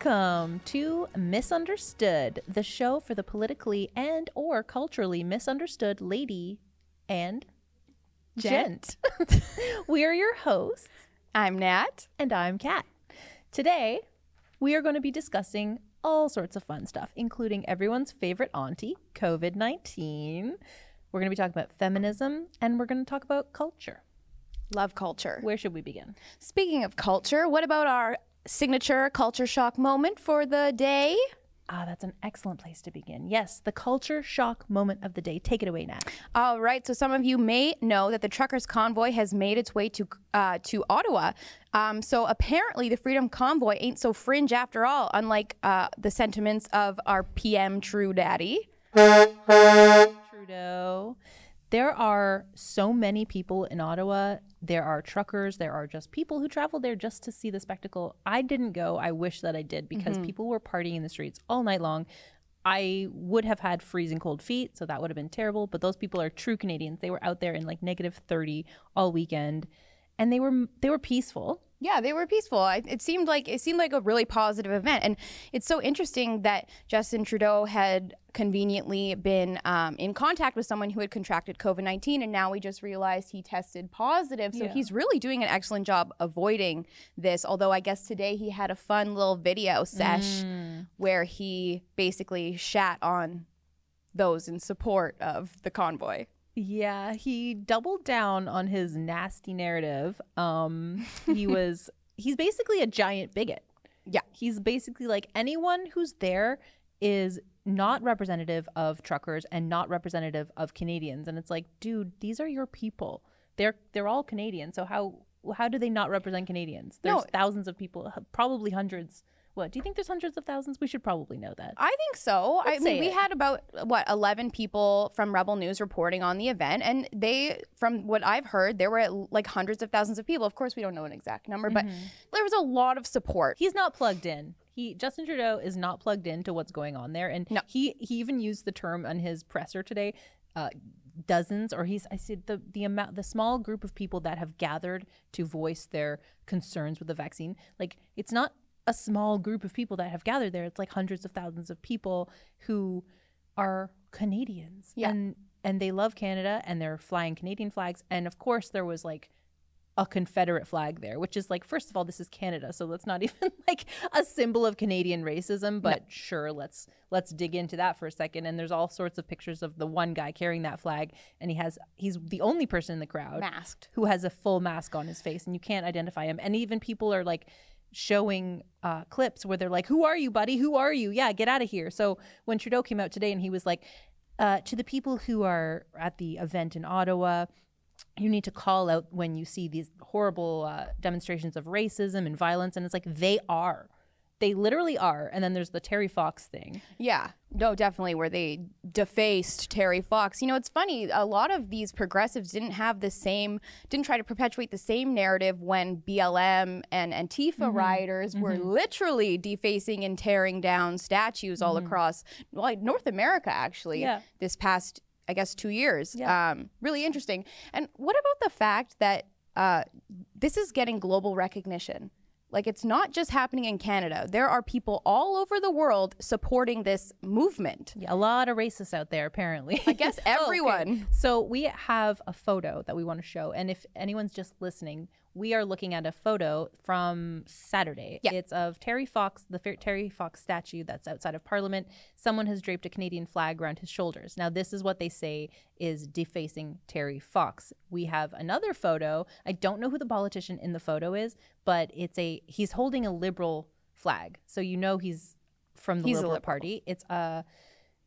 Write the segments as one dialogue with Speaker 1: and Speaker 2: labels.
Speaker 1: Welcome to Misunderstood, the show for the politically and or culturally misunderstood lady and gent. we are your hosts,
Speaker 2: I'm Nat.
Speaker 1: and I'm Kat. Today, we are going to be discussing all sorts of fun stuff, including everyone's favorite auntie, COVID 19. We're going to be talking about feminism and we're going to talk about culture.
Speaker 2: Love culture.
Speaker 1: Where should we begin?
Speaker 2: Speaking of culture, what about our signature culture shock moment for the day?
Speaker 1: Ah, that's an excellent place to begin. Yes, the culture shock moment of the day. Take it away, Nat.
Speaker 2: All right, so some of you may know that the truckers' convoy has made its way to uh, to Ottawa. Um, so apparently, the Freedom Convoy ain't so fringe after all, unlike uh, the sentiments of our PM True Daddy.
Speaker 1: Trudeau. There are so many people in Ottawa. There are truckers. There are just people who travel there just to see the spectacle. I didn't go. I wish that I did because mm-hmm. people were partying in the streets all night long. I would have had freezing cold feet, so that would have been terrible. But those people are true Canadians. They were out there in like negative 30 all weekend and they were they were peaceful.
Speaker 2: Yeah, they were peaceful. I- It seemed like it seemed like a really positive event, and it's so interesting that Justin Trudeau had conveniently been um, in contact with someone who had contracted COVID nineteen, and now we just realized he tested positive. So
Speaker 1: Yeah.
Speaker 2: he's really doing an excellent job avoiding this. Although I guess today he had a fun little video sesh
Speaker 1: Mm.
Speaker 2: where he basically shat on those in support of the convoy.
Speaker 1: Yeah, he doubled down on his nasty narrative. Um, he was he's basically a giant bigot.
Speaker 2: Yeah.
Speaker 1: He's basically like anyone who's there is not representative of truckers and not representative of Canadians. And it's like, dude, these are your people. They're they're all Canadian. So how how do they not represent Canadians? There's
Speaker 2: No.
Speaker 1: thousands of people, probably hundreds. What do you think? There's hundreds of thousands. We should probably know that.
Speaker 2: I think so. I
Speaker 1: Let's
Speaker 2: mean,
Speaker 1: say
Speaker 2: we
Speaker 1: it.
Speaker 2: had about what eleven people from Rebel News reporting on the event, and they, from what I've heard, there were like hundreds of thousands of people. Of course, we don't know an exact number, but
Speaker 1: Mm-hmm.
Speaker 2: there was a lot of support.
Speaker 1: he's not plugged in. He Justin Trudeau is not plugged into what's going on there, and
Speaker 2: No.
Speaker 1: he he even used the term on his presser today. Uh, dozens, or he's I said the the amount the small group of people that have gathered to voice their concerns with the vaccine. Like it's not a small group of people that have gathered there. It's like hundreds of thousands of people who are Canadians,
Speaker 2: Yeah.
Speaker 1: and and they love Canada, and they're flying Canadian flags, and of course there was like a Confederate flag there, which is like, first of all, this is Canada, so that's not even like a symbol of Canadian racism. But sure, let's let's dig into that for a second. And there's all sorts of pictures of the one guy carrying that flag, and he has he's the only person in the crowd
Speaker 2: Masked.
Speaker 1: who has a full mask on his face, and you can't identify him. And even people are like showing uh, clips where they're like, "Who are you, buddy? Who are you? Yeah, get out of here." So when Trudeau came out today, and he was like, uh, "To the people who are at the event in Ottawa." you need to call out when you see these horrible uh, demonstrations of racism and violence and it's like they are they literally are and then there's the terry fox thing
Speaker 2: Yeah, no, definitely. Where they defaced Terry Fox. You know, it's funny. A lot of these progressives didn't have the same, didn't try to perpetuate the same narrative when BLM and Antifa rioters were literally defacing and tearing down statues all across, like North America, actually.
Speaker 1: Yeah.
Speaker 2: This past, I guess, two years.
Speaker 1: Yeah.
Speaker 2: Um, really interesting. And what about the fact that uh, this is getting global recognition? Like it's not just happening in Canada. There are people all over the world supporting this movement.
Speaker 1: yeah, a lot of racists out there apparently
Speaker 2: I guess
Speaker 1: Oh, okay.
Speaker 2: everyone.
Speaker 1: so we have a photo that we want to show and if anyone's just listening we are looking at a photo from Saturday.
Speaker 2: Yeah.
Speaker 1: It's of Terry Fox, the Terry Fox statue that's outside of Parliament. Someone has draped a Canadian flag around his shoulders. Now, this is what they say is defacing Terry Fox. We have another photo. I don't know who the politician in the photo is, but it's a he's holding a liberal flag. So you know he's from the
Speaker 2: He's
Speaker 1: liberal,
Speaker 2: liberal.
Speaker 1: party. It's a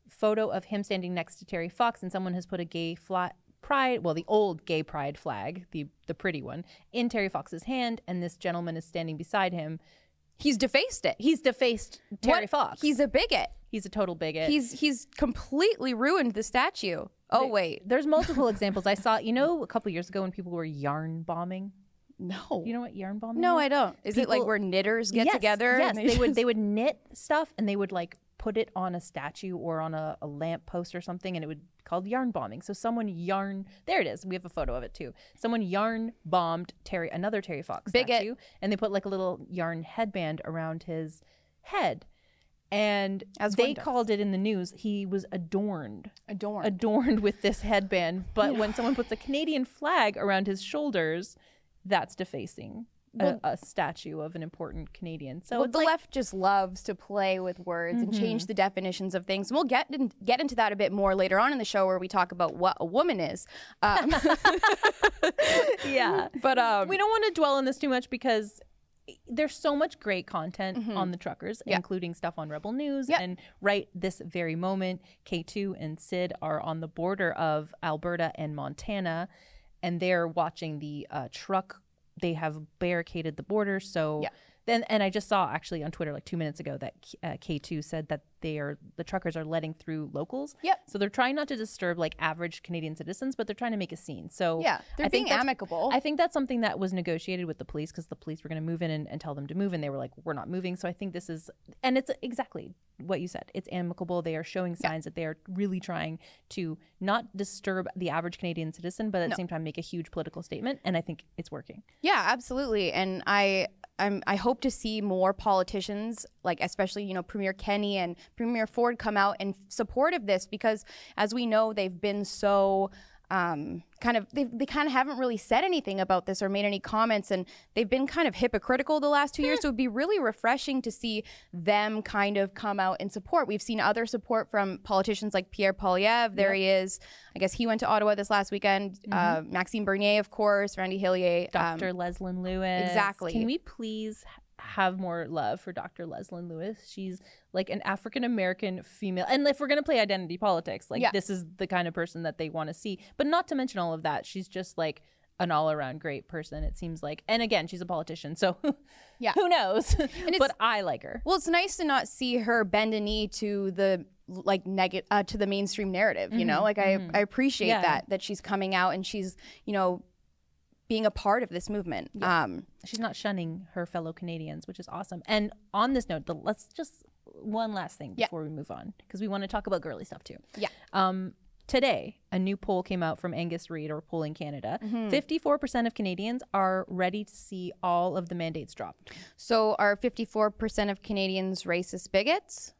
Speaker 1: photo of him standing next to Terry Fox, and someone has put a gay flat pride, well, the old gay pride flag, the the pretty one, in Terry Fox's hand, and this gentleman is standing beside him.
Speaker 2: He's defaced it.
Speaker 1: He's defaced Terry
Speaker 2: What?
Speaker 1: Fox.
Speaker 2: He's a bigot.
Speaker 1: he's a total bigot.
Speaker 2: He's he's completely ruined the statue. Oh wait,
Speaker 1: There's multiple examples. I saw, you know, a couple years ago when people were yarn bombing.
Speaker 2: no,
Speaker 1: You know what yarn bombing?
Speaker 2: no,
Speaker 1: is?
Speaker 2: I don't. Is it like where knitters get
Speaker 1: Yes,
Speaker 2: together?
Speaker 1: Yes,
Speaker 2: and
Speaker 1: they, would.
Speaker 2: just-
Speaker 1: They would knit stuff and they would like put it on a statue or on a, a lamp post or something, and it would called yarn bombing. So someone yarn. There it is. We have a photo of it too. Someone yarn bombed Terry, another Terry Fox
Speaker 2: Bigot.
Speaker 1: statue, and they put like a little yarn headband around his head. And
Speaker 2: As
Speaker 1: they called it in the news, he was adorned
Speaker 2: Adorned.
Speaker 1: adorned with this headband. But when someone puts a Canadian flag around his shoulders, that's defacing a, a statue of an important Canadian. So
Speaker 2: well, the
Speaker 1: like,
Speaker 2: left just loves to play with words and change the definitions of things. And we'll get in, get into that a bit more later on in the show, where we talk about what a woman is. Um,
Speaker 1: yeah.
Speaker 2: but um,
Speaker 1: we don't want to dwell on this too much because there's so much great content on the truckers, including stuff on Rebel News.
Speaker 2: Yeah.
Speaker 1: And right this very moment, K2 and Sid are on the border of Alberta and Montana, and they're watching the uh, truck. They have barricaded the border. So
Speaker 2: Yeah.
Speaker 1: then, and I just saw actually on Twitter like two minutes ago that uh, K2 said that they are the truckers are letting through locals.
Speaker 2: Yep.
Speaker 1: So they're trying not to disturb like average Canadian citizens, but they're trying to make a scene. So
Speaker 2: yeah, they're
Speaker 1: I think
Speaker 2: being
Speaker 1: that's
Speaker 2: amicable.
Speaker 1: I think that's something that was negotiated with the police because the police were going to move in and, and tell them to move, and they were like, "We're not moving." So I think this is, and it's exactly what you said. It's amicable. They are showing signs that they are really trying to not disturb the average Canadian citizen, but at the same time make a huge political statement, and I think it's working.
Speaker 2: Yeah, absolutely. And I I'm, I hope to see more politicians, like especially you know Premier Kenney and Premier Ford, come out in support of this because, as we know, they've been so um, kind of they they kind of haven't really said anything about this or made any comments, and they've been kind of hypocritical the last two years. So it'd be really refreshing to see them kind of come out in support. We've seen other support from politicians like Pierre Poilievre. There he is. I guess he went to Ottawa this last weekend. Uh, Maxime Bernier, of course, Randy Hillier. um,
Speaker 1: Dr. Leslyn Lewis.
Speaker 2: exactly.
Speaker 1: Can we please have more love for Dr. Leslyn Lewis? She's like an African American female. And if we're going to play identity politics, like
Speaker 2: Yeah.
Speaker 1: this is the kind of person that they want to see. But not to mention all of that, she's just like an all around great person, it seems like. And again, she's a politician. So
Speaker 2: Yeah.
Speaker 1: who knows? but I like her.
Speaker 2: Well, it's nice to not see her bend a knee to the like negative uh, to the mainstream narrative. You know, like I I appreciate
Speaker 1: Yeah.
Speaker 2: that that she's coming out and she's you know being a part of this movement. Um,
Speaker 1: She's not shunning her fellow Canadians, which is awesome. And on this note, the, let's just one last thing
Speaker 2: Yeah.
Speaker 1: before we move on because we want to talk about girly stuff too.
Speaker 2: Yeah.
Speaker 1: Um, today, a new poll came out from Angus Reid or Polling Canada. 54% of Canadians are ready to see all of the mandates dropped.
Speaker 2: so are 54% of Canadians racist bigots?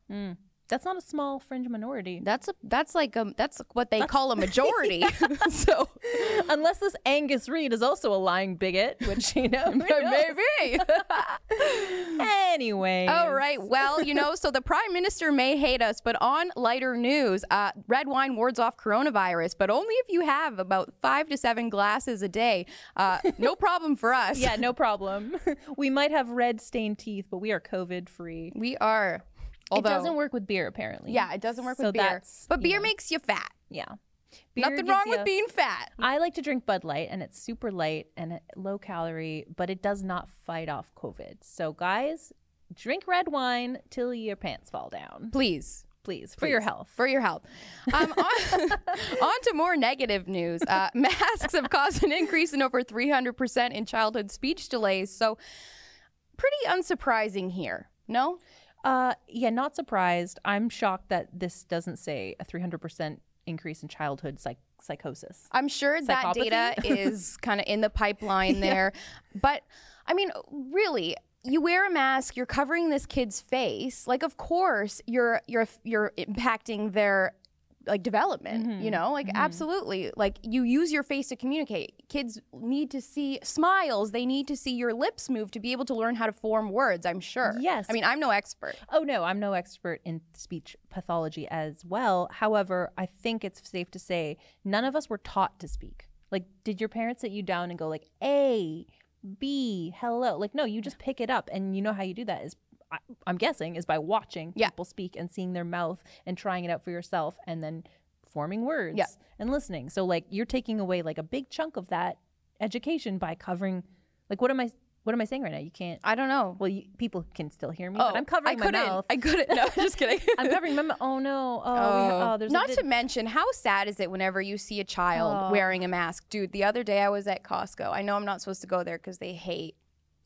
Speaker 1: That's not a small fringe minority.
Speaker 2: That's a that's like a that's what they call a majority. so
Speaker 1: Unless this Angus Reid is also a lying bigot, which you know
Speaker 2: maybe.
Speaker 1: Anyway.
Speaker 2: All right. Well, you know, so the prime minister may hate us, but on lighter news, uh, red wine wards off coronavirus, but only if you have about five to seven glasses a day. Uh, no problem for us.
Speaker 1: Yeah, no problem. we might have red stained teeth, but we are COVID free.
Speaker 2: we are. Although,
Speaker 1: it doesn't work with beer, apparently.
Speaker 2: Yeah, it doesn't work
Speaker 1: So
Speaker 2: with beer. But beer
Speaker 1: know.
Speaker 2: makes you fat.
Speaker 1: Yeah. Beer
Speaker 2: Nothing wrong with being fat.
Speaker 1: I like to drink Bud Light, and it's super light and low calorie, but it does not fight off COVID. So, guys, drink red wine till your pants fall down,
Speaker 2: Please.
Speaker 1: please, for your health.
Speaker 2: For your health. Um, on, on to more negative news. Uh, masks have caused an increase in over 300% in childhood speech delays. So, pretty unsurprising here. No?
Speaker 1: Uh, yeah, not surprised. I'm shocked that this doesn't say a 300% increase in childhood psych- psychosis.
Speaker 2: I'm sure that data is kind of in the pipeline there. But I mean, really, you wear a mask, you're covering this kid's face. Like, of course, you're you're you're impacting their like development. You mm-hmm. know, like mm-hmm. absolutely. Like you use your face to communicate. Kids need to see smiles. They need to see your lips move to be able to learn how to form words. I'm sure.
Speaker 1: Yes.
Speaker 2: I mean, I'm no expert.
Speaker 1: Oh no, I'm no expert in speech pathology as well. However, I think it's safe to say none of us were taught to speak. Like, did your parents sit you down and go like A, B, hello? Like, no, you just pick it up, and you know how you do that is. I- I'm guessing is by watching
Speaker 2: Yeah.
Speaker 1: people speak and seeing their mouth and trying it out for yourself and then forming words
Speaker 2: Yeah.
Speaker 1: and listening. So like you're taking away like a big chunk of that education by covering like what am I what am I saying right now? You can't
Speaker 2: I don't know.
Speaker 1: well, you, people can still hear me, but oh, I'm covering
Speaker 2: I
Speaker 1: my
Speaker 2: couldn't.
Speaker 1: mouth.
Speaker 2: I couldn't. No, just kidding.
Speaker 1: I'm covering my mouth. Oh no! Oh, ha- oh, oh there's
Speaker 2: Not to mention, how sad is it whenever you see a child
Speaker 1: Oh.
Speaker 2: wearing a mask? Dude, the other day I was at Costco. I know I'm not supposed to go there because they hate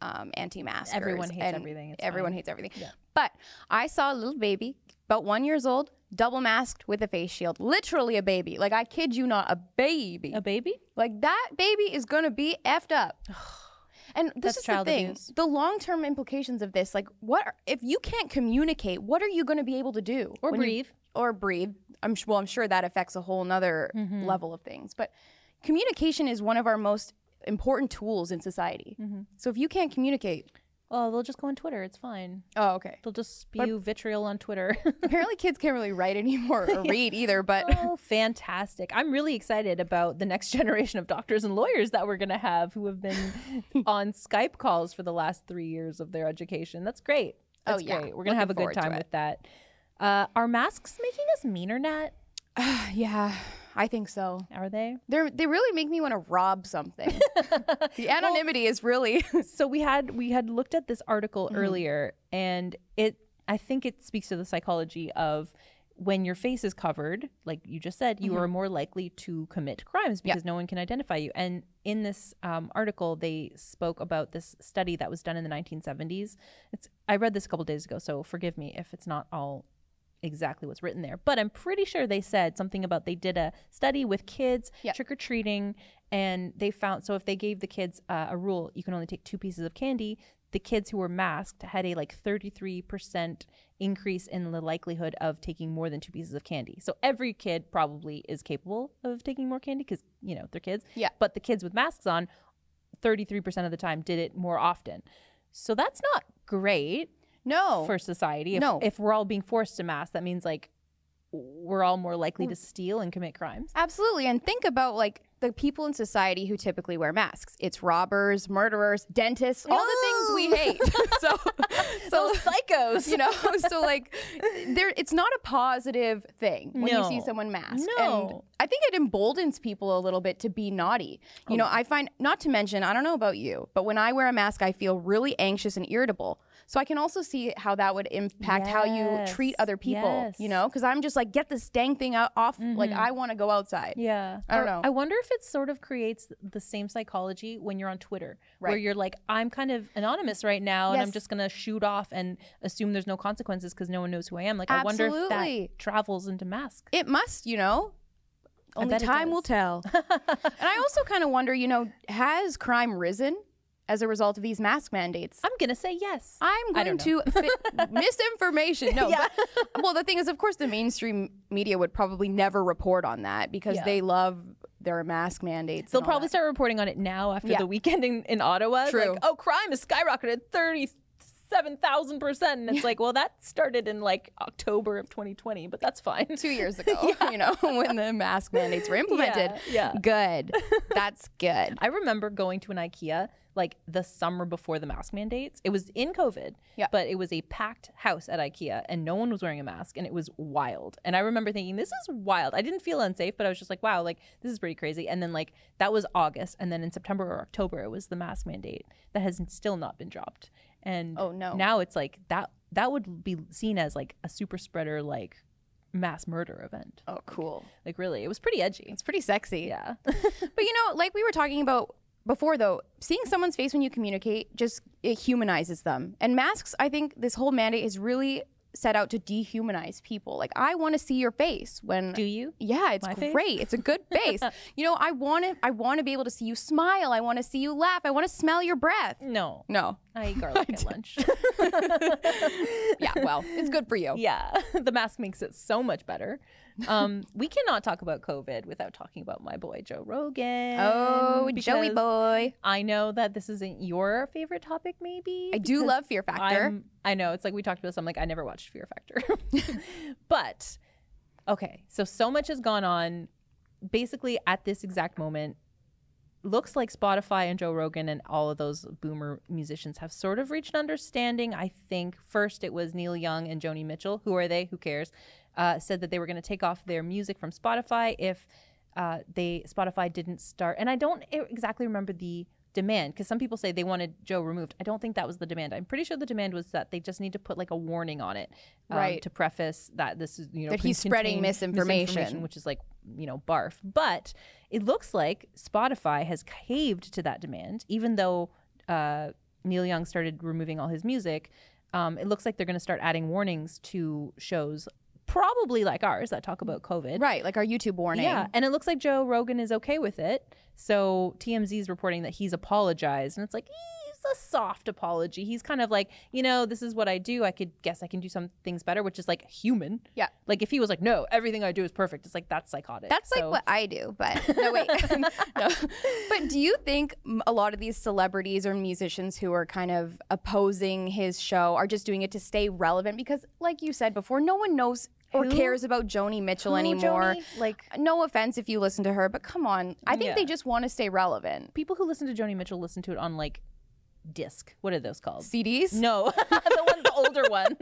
Speaker 2: um, anti-maskers.
Speaker 1: Everyone hates everything, it's
Speaker 2: everyone
Speaker 1: fine.
Speaker 2: hates everything. But I saw a little baby, about one years old, double masked with a face shield. Literally a baby. Like I kid you not, a baby.
Speaker 1: a baby.
Speaker 2: Like that baby is gonna be effed up. And this
Speaker 1: That's
Speaker 2: is the thing:
Speaker 1: abuse.
Speaker 2: the long-term implications of this. Like, what are- if you can't communicate? What are you going to be able to do?
Speaker 1: Or
Speaker 2: when you-
Speaker 1: breathe.
Speaker 2: or breathe. I'm well. I'm sure that affects a whole nother
Speaker 1: Mm-hmm.
Speaker 2: level of things. But communication is one of our most important tools in society.
Speaker 1: Mm-hmm.
Speaker 2: So if you can't communicate,
Speaker 1: Oh, they'll just go on Twitter. It's fine.
Speaker 2: oh, okay.
Speaker 1: They'll just spew vitriol on Twitter.
Speaker 2: Apparently, kids can't really write anymore or read either. But
Speaker 1: oh, fantastic. I'm really excited about the next generation of doctors and lawyers that we're going to have who have been on Skype calls for the last three years of their education. That's great.
Speaker 2: Oh, yeah.
Speaker 1: great. We're going to have a good time with that. Uh, are masks making us meaner, Nat?
Speaker 2: yeah, I think so.
Speaker 1: Are they?
Speaker 2: They're they really make me want to rob something. the anonymity is really
Speaker 1: so we had we had looked at this article
Speaker 2: Mm-hmm.
Speaker 1: earlier and it i think it speaks to the psychology of when your face is covered like you just said you are more likely to commit crimes
Speaker 2: Mm-hmm. Yeah.
Speaker 1: because no one can identify you and in this um, article they spoke about this study that was done in the 1970s it's i read this a couple days ago so forgive me if it's not all exactly what's written there. But i'm pretty sure they said something about they did a study with kids
Speaker 2: Yeah.
Speaker 1: trick-or-treating and they found so if they gave the kids uh, a rule you can only take two pieces of candy the kids who were masked had a like 33% increase in the likelihood of taking more than two pieces of candy. So every kid probably is capable of taking more candy because you know they're kids.
Speaker 2: Yeah.
Speaker 1: but the kids with masks on 33% of the time did it more often. So that's not great
Speaker 2: no.
Speaker 1: for society. If,
Speaker 2: No.
Speaker 1: if we're all being forced to mask, that means like we're all more likely to mm. steal and commit crimes.
Speaker 2: Absolutely. And think about like the people in society who typically wear masks. It's robbers, murderers, dentists, all the things we hate. so so
Speaker 1: psychos.
Speaker 2: you know, so like there it's not a positive thing when you see someone masked. And
Speaker 1: No.
Speaker 2: I think it emboldens people a little bit to be naughty. You
Speaker 1: Oh,
Speaker 2: know, I find not to mention, I don't know about you, but when I wear a mask I feel really anxious and irritable. So I can also see how that would impact how you treat other people, you know? Cuz I'm just like get this dang thing out, off like mm-hmm. I want to go outside.
Speaker 1: Yeah.
Speaker 2: I don't
Speaker 1: Or
Speaker 2: know.
Speaker 1: I wonder if it sort of creates the same psychology when you're on Twitter, where you're like, I'm kind of anonymous right now and I'm just going to shoot off and assume there's no consequences because no one knows who I am. Like, I wonder if that travels into masks.
Speaker 2: It must, you know. Only time will tell. and I also kind of wonder, you know, has crime risen as a result of these mask mandates?
Speaker 1: I'm going to say yes.
Speaker 2: I'm going to misinformation. No,
Speaker 1: Yeah.
Speaker 2: but, well, the thing is, of course, the mainstream media would probably never report on that because
Speaker 1: Yeah.
Speaker 2: they love their mask mandates.
Speaker 1: They'll probably
Speaker 2: that.
Speaker 1: start reporting on it now after
Speaker 2: Yeah.
Speaker 1: the weekend in, in Ottawa.
Speaker 2: True.
Speaker 1: Like, oh, crime has skyrocketed 37,000%. And it's like, well, that started in like October of 2020, but that's fine.
Speaker 2: two years ago, you know, when the mask mandates were implemented.
Speaker 1: yeah.
Speaker 2: Good. That's good.
Speaker 1: I remember going to an IKEA like the summer before the mask mandates. It was in COVID,
Speaker 2: Yeah.
Speaker 1: but it was a packed house at IKEA and no one was wearing a mask and it was wild. And I remember thinking, this is wild. I didn't feel unsafe, but I was just like, wow, like this is pretty crazy. And then like that was August. And then in September or October, it was the mask mandate that has still not been dropped. And
Speaker 2: Oh, no.
Speaker 1: now it's like that that would be seen as like a super spreader like mass murder event.
Speaker 2: Oh, cool.
Speaker 1: Like really, it was pretty edgy.
Speaker 2: It's pretty sexy.
Speaker 1: Yeah.
Speaker 2: But you know, like we were talking about before, though, seeing someone's face when you communicate just it humanizes them. And masks, I think this whole mandate is really set out to dehumanize people. Like I want to see your face when.
Speaker 1: Do you?
Speaker 2: yeah, it's
Speaker 1: My face?
Speaker 2: great. It's a good face. you know, I want to. I want to be able to see you smile. I want to see you laugh. I want to smell your breath.
Speaker 1: No.
Speaker 2: No.
Speaker 1: I eat garlic at lunch.
Speaker 2: Yeah. Well, it's good for you.
Speaker 1: yeah, the mask makes it so much better. Um, we cannot talk about COVID without talking about my boy Joe Rogan.
Speaker 2: Oh, Joey boy.
Speaker 1: I know that this isn't your favorite topic, maybe.
Speaker 2: I do love Fear Factor.
Speaker 1: I'm, I know it's like we talked about this. I'm like I never watched Fear Factor, but okay. So so much has gone on. Basically, at this exact moment, looks like Spotify and Joe Rogan and all of those boomer musicians have sort of reached an understanding. I think first it was Neil Young and Joni Mitchell. Who are they? Who cares? Uh, said that they were going to take off their music from Spotify if uh, they Spotify didn't start. And I don't exactly remember the demand because some people say they wanted Joe removed. I don't think that was the demand. I'm pretty sure the demand was that they just need to put like a warning on it, um,
Speaker 2: Right.
Speaker 1: to preface that this is you know
Speaker 2: That he's spreading
Speaker 1: contain
Speaker 2: misinformation.
Speaker 1: which is like you know barf. But it looks like Spotify has caved to that demand, even though uh, Neil Young started removing all his music. Um, it looks like they're going to start adding warnings to shows, probably like ours that talk about COVID.
Speaker 2: Right, like our YouTube warning.
Speaker 1: Yeah, and it looks like Joe Rogan is okay with it. So TMZ is reporting that he's apologized, and it's like, "Eh, a soft apology. He's kind of like, you know, this is what I do. I could guess I can do some things better, which is like human.
Speaker 2: Yeah.
Speaker 1: Like if he was like, no, everything I do is perfect. It's like that's psychotic.
Speaker 2: That's like what I do, but no wait. no. But do you think a lot of these celebrities or musicians who are kind of opposing his show are just doing it to stay relevant? Because, like you said before, no one knows or
Speaker 1: Who?
Speaker 2: cares about Joni Mitchell
Speaker 1: Who,
Speaker 2: anymore.
Speaker 1: Joni? Like
Speaker 2: No offense if you listen to her, but come on. I think they just want to stay relevant.
Speaker 1: people who listen to Joni Mitchell listen to it on like disc. What are those called?
Speaker 2: CDs?
Speaker 1: No, the older ones.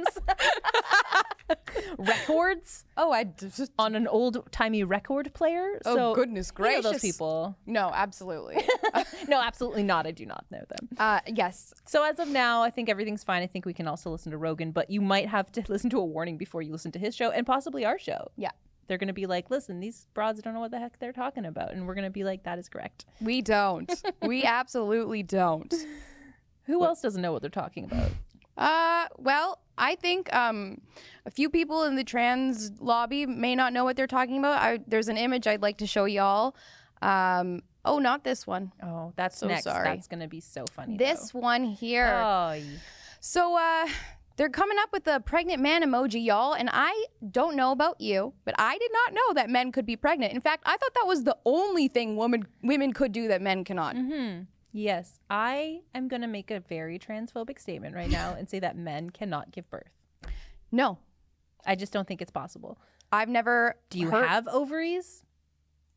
Speaker 1: Records
Speaker 2: Oh, I just.
Speaker 1: on an old timey record player.
Speaker 2: Oh,
Speaker 1: so,
Speaker 2: goodness
Speaker 1: you know those people.
Speaker 2: No, absolutely.
Speaker 1: No, absolutely not. I do not know them.
Speaker 2: uh, yes.
Speaker 1: So as of now, I think everything's fine. I think we can also listen to Rogan, but you might have to listen to a warning before you listen to his show and possibly our show.
Speaker 2: Yeah.
Speaker 1: They're going to be like, listen, these broads don't know what the heck they're talking about. And we're going to be like, that is correct.
Speaker 2: We don't. we absolutely don't.
Speaker 1: Who else doesn't know what they're talking about?
Speaker 2: Uh, well, I think um, a few people in the trans lobby may not know what they're talking about. I, there's an image I'd like to show y'all. Um, oh, not this one.
Speaker 1: Oh, that's
Speaker 2: So
Speaker 1: next.
Speaker 2: sorry.
Speaker 1: That's going to be so funny.
Speaker 2: This one here.
Speaker 1: though. Oh,
Speaker 2: So, uh, they're coming up with a pregnant man emoji, y'all. And I don't know about you, but I did not know that men could be pregnant. In fact, I thought that was the only thing women women could do that men cannot.
Speaker 1: Mm-hmm. Yes, I am going to make a very transphobic statement right now and say that men cannot give birth.
Speaker 2: No,
Speaker 1: I just don't think it's possible.
Speaker 2: I've never.
Speaker 1: Do you
Speaker 2: heard-
Speaker 1: have ovaries?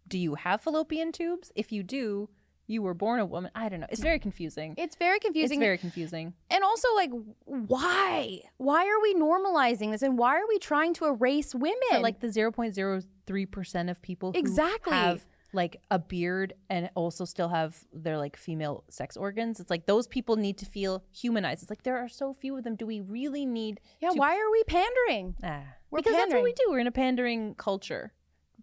Speaker 1: Do you have fallopian tubes? If you do, you were born a woman. I don't know. It's very confusing.
Speaker 2: It's very confusing.
Speaker 1: It's very confusing.
Speaker 2: And also, like, why? Why are we normalizing this? And why are we trying to erase women?
Speaker 1: For like the 0.03% of people who
Speaker 2: Exactly.
Speaker 1: have like a beard and also still have their like female sex organs. It's like those people need to feel humanized. It's like there are so few of them. Do we really need
Speaker 2: yeah,
Speaker 1: to
Speaker 2: why are we pandering?
Speaker 1: Ah,
Speaker 2: We're
Speaker 1: because that's what we do. We're in a pandering culture.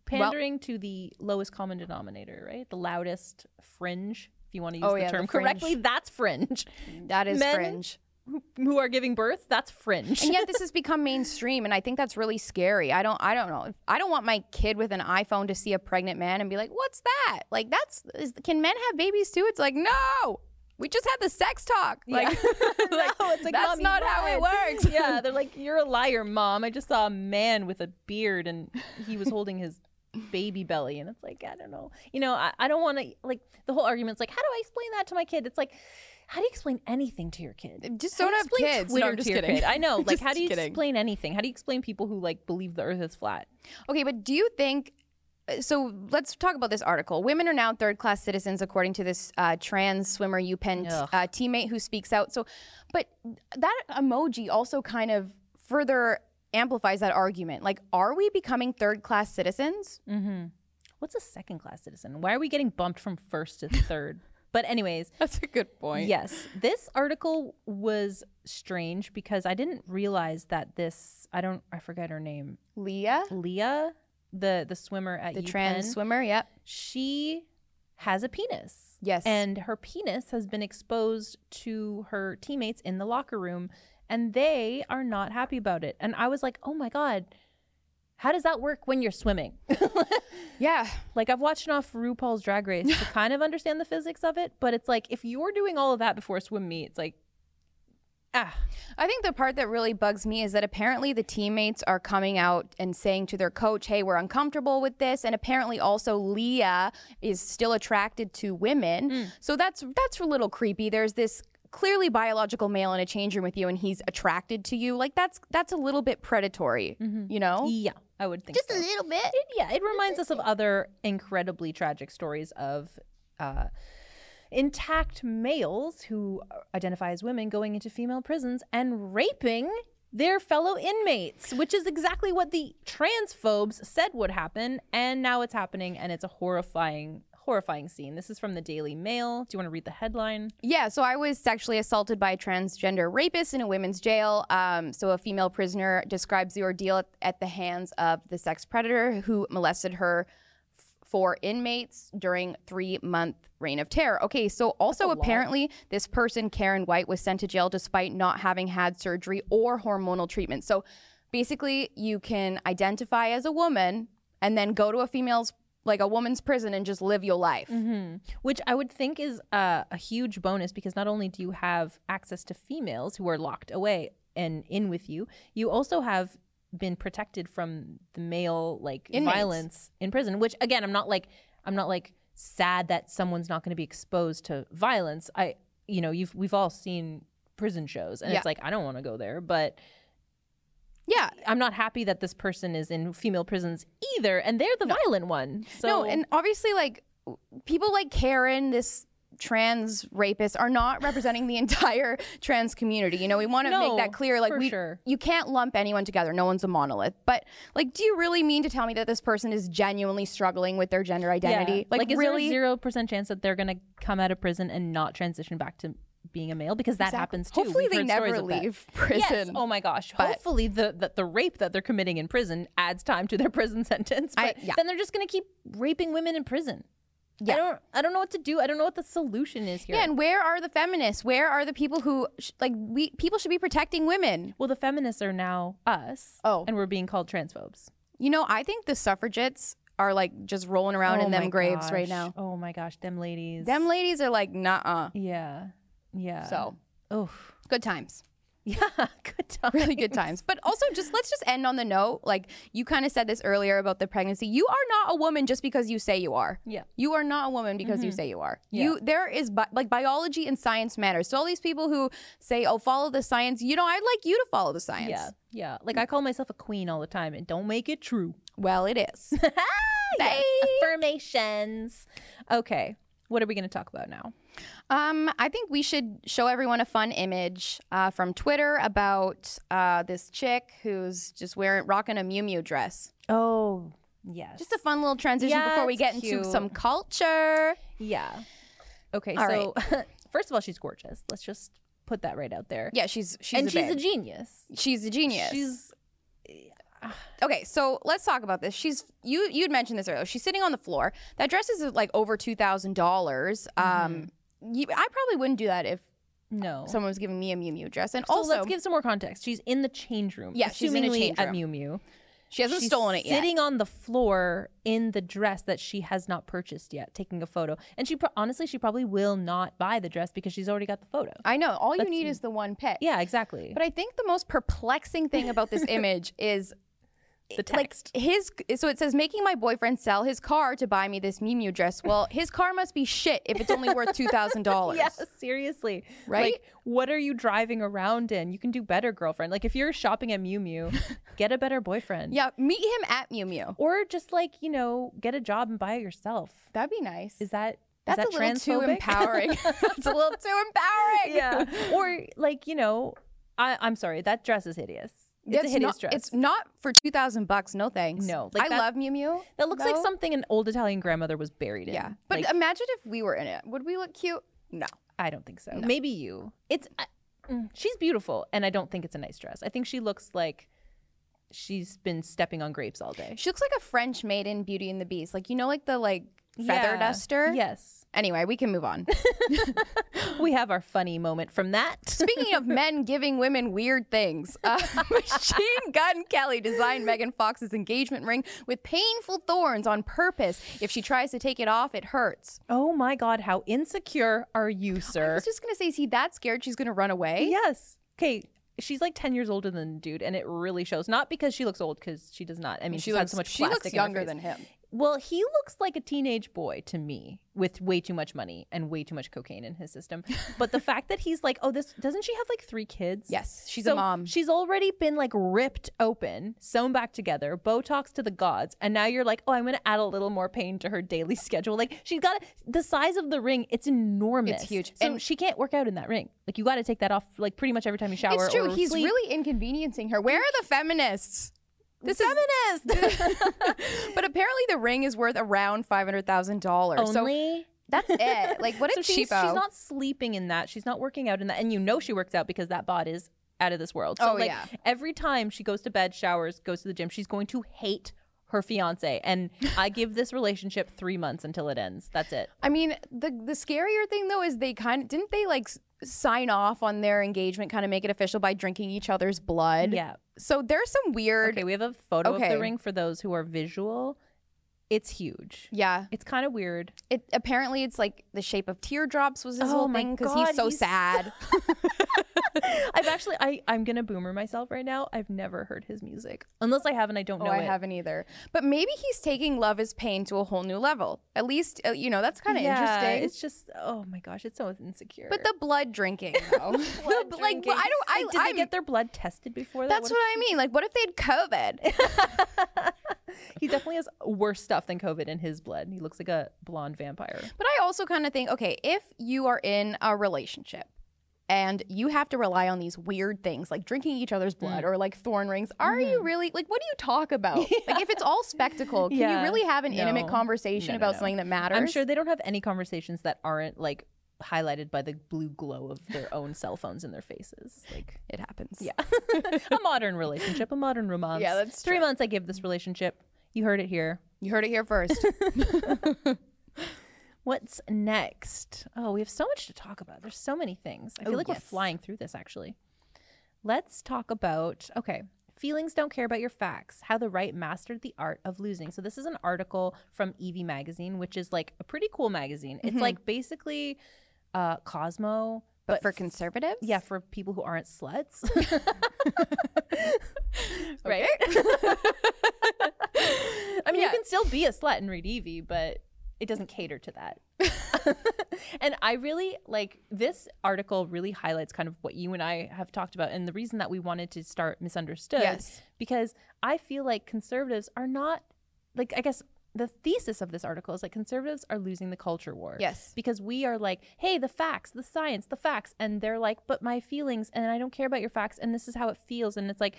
Speaker 1: Pandering to the lowest common denominator, right? The loudest fringe, if you want to use
Speaker 2: Oh,
Speaker 1: the
Speaker 2: yeah, the
Speaker 1: term
Speaker 2: fringe.
Speaker 1: correctly, that's fringe.
Speaker 2: That is
Speaker 1: Men-
Speaker 2: fringe.
Speaker 1: Who, who are giving birth, that's fringe.
Speaker 2: and yet this has become mainstream and i think that's really scary i don't i don't know i don't want my kid with an iphone to see a pregnant man and be like what's that like that's is, can men have babies too it's like no we just had the sex talk like,
Speaker 1: like, no, it's like
Speaker 2: that's
Speaker 1: "Mommy,
Speaker 2: not how it works
Speaker 1: yeah, they're like, you're a liar, mom. I just saw a man with a beard and he was holding his baby belly, and it's like, I don't know. You know, I, I don't want to like the whole argument's like, how do I explain that to my kid? It's like. How do you explain anything to your kid?
Speaker 2: Just
Speaker 1: do
Speaker 2: don't
Speaker 1: you
Speaker 2: have
Speaker 1: explain
Speaker 2: kids. No, I'm just kidding.
Speaker 1: kid? I know. Like,
Speaker 2: Just
Speaker 1: how do you
Speaker 2: kidding.
Speaker 1: explain anything? How do you explain people who like believe the Earth is flat?
Speaker 2: Okay, but do you think? uh, So let's talk about this article. Women are now third-class citizens, according to this uh, trans swimmer UPenn uh, teammate who speaks out. So, but that emoji also kind of further amplifies that argument. Like, are we becoming third-class citizens?
Speaker 1: Mm-hmm. What's a second class citizen? Why are we getting bumped from first to third? But anyways,
Speaker 2: That's a good point.
Speaker 1: Yes. This article was strange because I didn't realize that this I don't I forget her name.
Speaker 2: Lia,
Speaker 1: Lia, the the swimmer at
Speaker 2: the
Speaker 1: UPenn,
Speaker 2: trans swimmer. Yep.
Speaker 1: she has a penis.
Speaker 2: Yes.
Speaker 1: And her penis has been exposed to her teammates in the locker room and they are not happy about it. And I was like, "Oh my god, how does that work when you're swimming?"
Speaker 2: yeah.
Speaker 1: Like I've watched enough RuPaul's Drag Race to kind of understand the physics of it, but it's like if you're doing all of that before a swim meet, it's like ah,
Speaker 2: I think the part that really bugs me is that apparently the teammates are coming out and saying to their coach, "Hey, we're uncomfortable with this," and apparently also Lia is still attracted to women. So that's that's a little creepy. There's this clearly biological male in a change room with you, and he's attracted to you. Like that's that's a little bit predatory, you know?
Speaker 1: yeah, I would think
Speaker 2: Just
Speaker 1: so.
Speaker 2: a little bit.
Speaker 1: It, yeah, it reminds us of other incredibly tragic stories of uh, intact males who identify as women going into female prisons and raping their fellow inmates, which is exactly what the transphobes said would happen, and now it's happening, and it's a horrifying, horrifying scene. This is from the Daily Mail. Do you want to read the headline?
Speaker 2: Yeah, so I was sexually assaulted by a transgender rapist in a women's jail. Um, so a female prisoner describes the ordeal at, at the hands of the sex predator who molested her for inmates during three month reign of terror. Okay, so also apparently this person, Karen White, was sent to jail despite not having had surgery or hormonal treatment. So basically, you can identify as a woman and then go to a female's like a woman's prison and just live your life.
Speaker 1: Mm-hmm. Which I would think is uh, a huge bonus because not only do you have access to females who are locked away and in with you, you also have been protected from the male like
Speaker 2: Inmates.
Speaker 1: violence in prison. Which again, I'm not like I'm not like sad that someone's not going to be exposed to violence. I you know you've we've all seen prison shows and
Speaker 2: Yeah.
Speaker 1: it's like I don't want to go there, but
Speaker 2: Yeah.
Speaker 1: I'm not happy that this person is in female prisons either, and they're the violent one. So
Speaker 2: no, and obviously, like people like Karen, this trans rapist, are not representing the entire trans community. You know, we want to
Speaker 1: No,
Speaker 2: make that clear. Like, we,
Speaker 1: sure.
Speaker 2: you can't lump anyone together. No one's a monolith. But like, do you really mean to tell me that this person is genuinely struggling with their gender identity?
Speaker 1: Yeah. Like, is
Speaker 2: really?
Speaker 1: there a zero percent chance that they're going to come out of prison and not transition back to being a male? Because that
Speaker 2: Exactly.
Speaker 1: happens too.
Speaker 2: Hopefully,
Speaker 1: We've
Speaker 2: they never leave prison.
Speaker 1: Yes. Oh my gosh.
Speaker 2: But-
Speaker 1: Hopefully, the, the the rape that they're committing in prison adds time to their prison sentence. But
Speaker 2: I- yeah.
Speaker 1: then they're just going to keep raping women in prison.
Speaker 2: Yeah.
Speaker 1: I don't. I don't know what to do. I don't know what the solution is here.
Speaker 2: Yeah, and where are the feminists? Where are the people who sh- like we people should be protecting women?
Speaker 1: well, the feminists are now us.
Speaker 2: Oh.
Speaker 1: and we're being called transphobes.
Speaker 2: You know, I think the suffragettes are like just rolling around
Speaker 1: Oh
Speaker 2: in them graves right now.
Speaker 1: Oh my gosh, them ladies.
Speaker 2: Them ladies are like, nah, uh.
Speaker 1: Yeah. Yeah.
Speaker 2: So
Speaker 1: Oh.
Speaker 2: good times.
Speaker 1: Yeah. Good time.
Speaker 2: really good times. But also, just let's just end on the note. Like you kind of said this earlier about the pregnancy. You are not a woman just because you say you are.
Speaker 1: Yeah.
Speaker 2: You are not a woman because you mm-hmm. say you are.
Speaker 1: Yeah.
Speaker 2: You there is bi- like biology and science matters. So all these people who say, "Oh, follow the science," you know, I'd like you to follow the science.
Speaker 1: Yeah, yeah. Like I call myself a queen all the time, and don't make it true.
Speaker 2: Well, it is.
Speaker 1: yes, affirmations. Okay, what are we going to talk about now?
Speaker 2: Um, I think we should show everyone a fun image uh, from Twitter about uh, this chick who's just wearing rocking a Miu Miu dress.
Speaker 1: Oh, yes.
Speaker 2: Just a fun little transition
Speaker 1: Yeah,
Speaker 2: before we get into some culture.
Speaker 1: yeah. Okay,
Speaker 2: All
Speaker 1: so first of all, she's gorgeous. Let's just put that right out there.
Speaker 2: Yeah, she's she's
Speaker 1: and
Speaker 2: a
Speaker 1: she's
Speaker 2: babe.
Speaker 1: a genius.
Speaker 2: she's a genius.
Speaker 1: She's
Speaker 2: okay. So let's talk about this. She's you you'd mentioned this earlier. She's sitting on the floor. That dress is like over two thousand dollars.
Speaker 1: Mm-hmm.
Speaker 2: Um, you, I probably wouldn't do that if
Speaker 1: no.
Speaker 2: someone was giving me a Miu Miu dress. And
Speaker 1: so
Speaker 2: also,
Speaker 1: let's give some more context. She's in the change room.
Speaker 2: Yeah, she's in a
Speaker 1: assumingly
Speaker 2: change
Speaker 1: at
Speaker 2: room.
Speaker 1: Miu Miu.
Speaker 2: she hasn't stolen it yet.
Speaker 1: Sitting on the floor in the dress that she has not purchased yet, taking a photo. And she pro- honestly, she probably will not buy the dress because she's already got the photo.
Speaker 2: I know. All you need is the one pic.
Speaker 1: Yeah, exactly.
Speaker 2: But I think the most perplexing thing about this image is
Speaker 1: the
Speaker 2: like
Speaker 1: text.
Speaker 2: his so it says making my boyfriend sell his car to buy me this Miu Miu dress. Well, his car must be shit if it's only worth two thousand dollars.
Speaker 1: yeah, seriously.
Speaker 2: Right?
Speaker 1: Like, what are you driving around in? You can do better, girlfriend. Like, if you're shopping at Miu Miu, get a better boyfriend.
Speaker 2: Yeah, meet him at Miu Miu.
Speaker 1: Or just like, you know, get a job and buy it yourself.
Speaker 2: That'd be nice.
Speaker 1: Is that is
Speaker 2: That's
Speaker 1: that
Speaker 2: a little too empowering. That's a little too empowering.
Speaker 1: yeah. Or like, you know, I, I'm sorry, that dress is hideous. It's, a hideous
Speaker 2: not,
Speaker 1: dress.
Speaker 2: It's not for two thousand bucks. No thanks.
Speaker 1: No, like
Speaker 2: I
Speaker 1: that-
Speaker 2: love Miu Miu.
Speaker 1: that looks like something an old Italian grandmother was buried in.
Speaker 2: Yeah, but
Speaker 1: Like,
Speaker 2: imagine if we were in it. Would we look cute? No.
Speaker 1: I don't think so. Maybe you. It's I- mm, she's beautiful, and I don't think it's a nice dress. I think she looks like she's been stepping on grapes all day.
Speaker 2: She looks like a French maiden Beauty and the Beast. Like you know, like the like feather
Speaker 1: Yeah.
Speaker 2: duster.
Speaker 1: Yes,
Speaker 2: Anyway, we can move on.
Speaker 1: we have our funny moment from that.
Speaker 2: Speaking of men giving women weird things, uh, Machine Gun Kelly designed Megan Fox's engagement ring with painful thorns on purpose. If she tries to take it off, it hurts.
Speaker 1: oh my God, how insecure are you, sir?
Speaker 2: I was just gonna say, is he that scared she's gonna run away?
Speaker 1: Yes. Okay. She's like 10 years older than the dude, and it really shows. Not because she looks old, because she does not. I mean,
Speaker 2: She
Speaker 1: she's had so much
Speaker 2: she
Speaker 1: plastic
Speaker 2: looks
Speaker 1: in her
Speaker 2: younger than him.
Speaker 1: Well, he looks like a teenage boy to me with way too much money and way too much cocaine in his system. But the fact that he's like, oh, this doesn't she have like three kids?
Speaker 2: Yes, she's
Speaker 1: So
Speaker 2: a mom.
Speaker 1: She's already been like ripped open, sewn back together, Botox to the gods, and now you're like, oh, I'm gonna add a little more pain to her daily schedule. Like she's got the size of the ring; it's enormous.
Speaker 2: It's huge.
Speaker 1: So
Speaker 2: And-
Speaker 1: she can't work out in that ring. Like you got to take that off like pretty much every time you shower.
Speaker 2: It's true. He's
Speaker 1: sleep.
Speaker 2: really inconveniencing her. Where are the feminists? This
Speaker 1: feminist.
Speaker 2: is, but apparently the ring is worth around five hundred thousand dollars. So that's it. Like what
Speaker 1: so she's,
Speaker 2: cheapo.
Speaker 1: she's not sleeping in that. She's not working out in that. And you know she works out because that bod is out of this world. So
Speaker 2: Oh,
Speaker 1: like
Speaker 2: yeah.
Speaker 1: every time she goes to bed, showers, goes to the gym, she's going to hate her fiance. And I give this relationship three months until it ends. That's it.
Speaker 2: I mean, the the scarier thing though is they kind of didn't they like sign off on their engagement, kind of make it official by drinking each other's blood.
Speaker 1: Yeah.
Speaker 2: So there's some weird.
Speaker 1: Okay, we have a photo of the ring for those who are visual. It's huge.
Speaker 2: Yeah.
Speaker 1: It's kind of weird.
Speaker 2: It apparently it's like the shape of teardrops was his
Speaker 1: Oh
Speaker 2: whole thing because he's so
Speaker 1: he's-
Speaker 2: sad.
Speaker 1: I've actually I I'm gonna boomer myself right now. I've never heard his music unless I have and I don't
Speaker 2: oh,
Speaker 1: know
Speaker 2: I
Speaker 1: it.
Speaker 2: haven't either. But maybe he's taking Love is Pain to a whole new level. At least uh, you know that's kind of
Speaker 1: yeah,
Speaker 2: interesting.
Speaker 1: It's just oh my gosh, it's so insecure.
Speaker 2: but the blood drinking though.
Speaker 1: Blood
Speaker 2: like
Speaker 1: drinking.
Speaker 2: I don't I
Speaker 1: Like, did
Speaker 2: I'm-
Speaker 1: they get their blood tested before that?
Speaker 2: That's what I mean. Like what if they had COVID?
Speaker 1: If- he definitely has worse stuff than COVID in his blood. He looks like a blonde vampire.
Speaker 2: But I also kind of think, okay, if you are in a relationship and you have to rely on these weird things like drinking each other's
Speaker 1: Mm.
Speaker 2: blood or like thorn rings, are
Speaker 1: Mm-hmm.
Speaker 2: you really like what do you talk about? Like if it's all spectacle, can
Speaker 1: Yeah.
Speaker 2: you really have an intimate conversation
Speaker 1: No, no,
Speaker 2: about
Speaker 1: no.
Speaker 2: something that matters?
Speaker 1: I'm sure they don't have any conversations that aren't like highlighted by the blue glow of their own cell phones in their faces. Like
Speaker 2: it happens.
Speaker 1: Yeah. a modern relationship, a modern romance.
Speaker 2: Yeah, that's
Speaker 1: Three
Speaker 2: true.
Speaker 1: months I give this relationship. You heard it here.
Speaker 2: You heard it here first.
Speaker 1: What's next? Oh, we have so much to talk about. There's so many things. I feel
Speaker 2: Oh,
Speaker 1: like we're flying through this actually. Let's talk about okay. Feelings don't care about your facts. How the right mastered the art of losing. So this is an article from Evie magazine, which is like a pretty cool magazine. It's mm-hmm. like basically uh Cosmo,
Speaker 2: but for conservatives?
Speaker 1: yeah, for people who aren't sluts. right? I mean,
Speaker 2: Yeah.
Speaker 1: you can still be a slut and read Evie, but it doesn't cater to that. and I really like this article really highlights kind of what you and I have talked about and the reason that we wanted to start misunderstood
Speaker 2: Yes.
Speaker 1: because I feel like conservatives are not like I guess the thesis of this article is like conservatives are losing the culture war
Speaker 2: Yes.
Speaker 1: because we are like, hey, the facts, the science, the facts. And they're like, but my feelings, and I don't care about your facts, and this is how it feels. And it's like,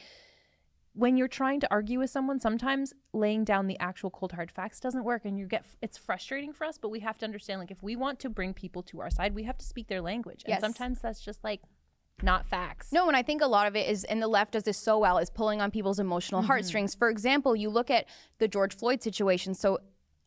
Speaker 1: when you're trying to argue with someone, sometimes laying down the actual cold hard facts doesn't work, and you get it's frustrating for us. But we have to understand, like, if we want to bring people to our side, we have to speak their language, and sometimes that's just like not facts.
Speaker 2: No, and I think a lot of it is, and the left does this so well, is pulling on people's emotional mm-hmm. heartstrings. For example, you look at the George Floyd situation. So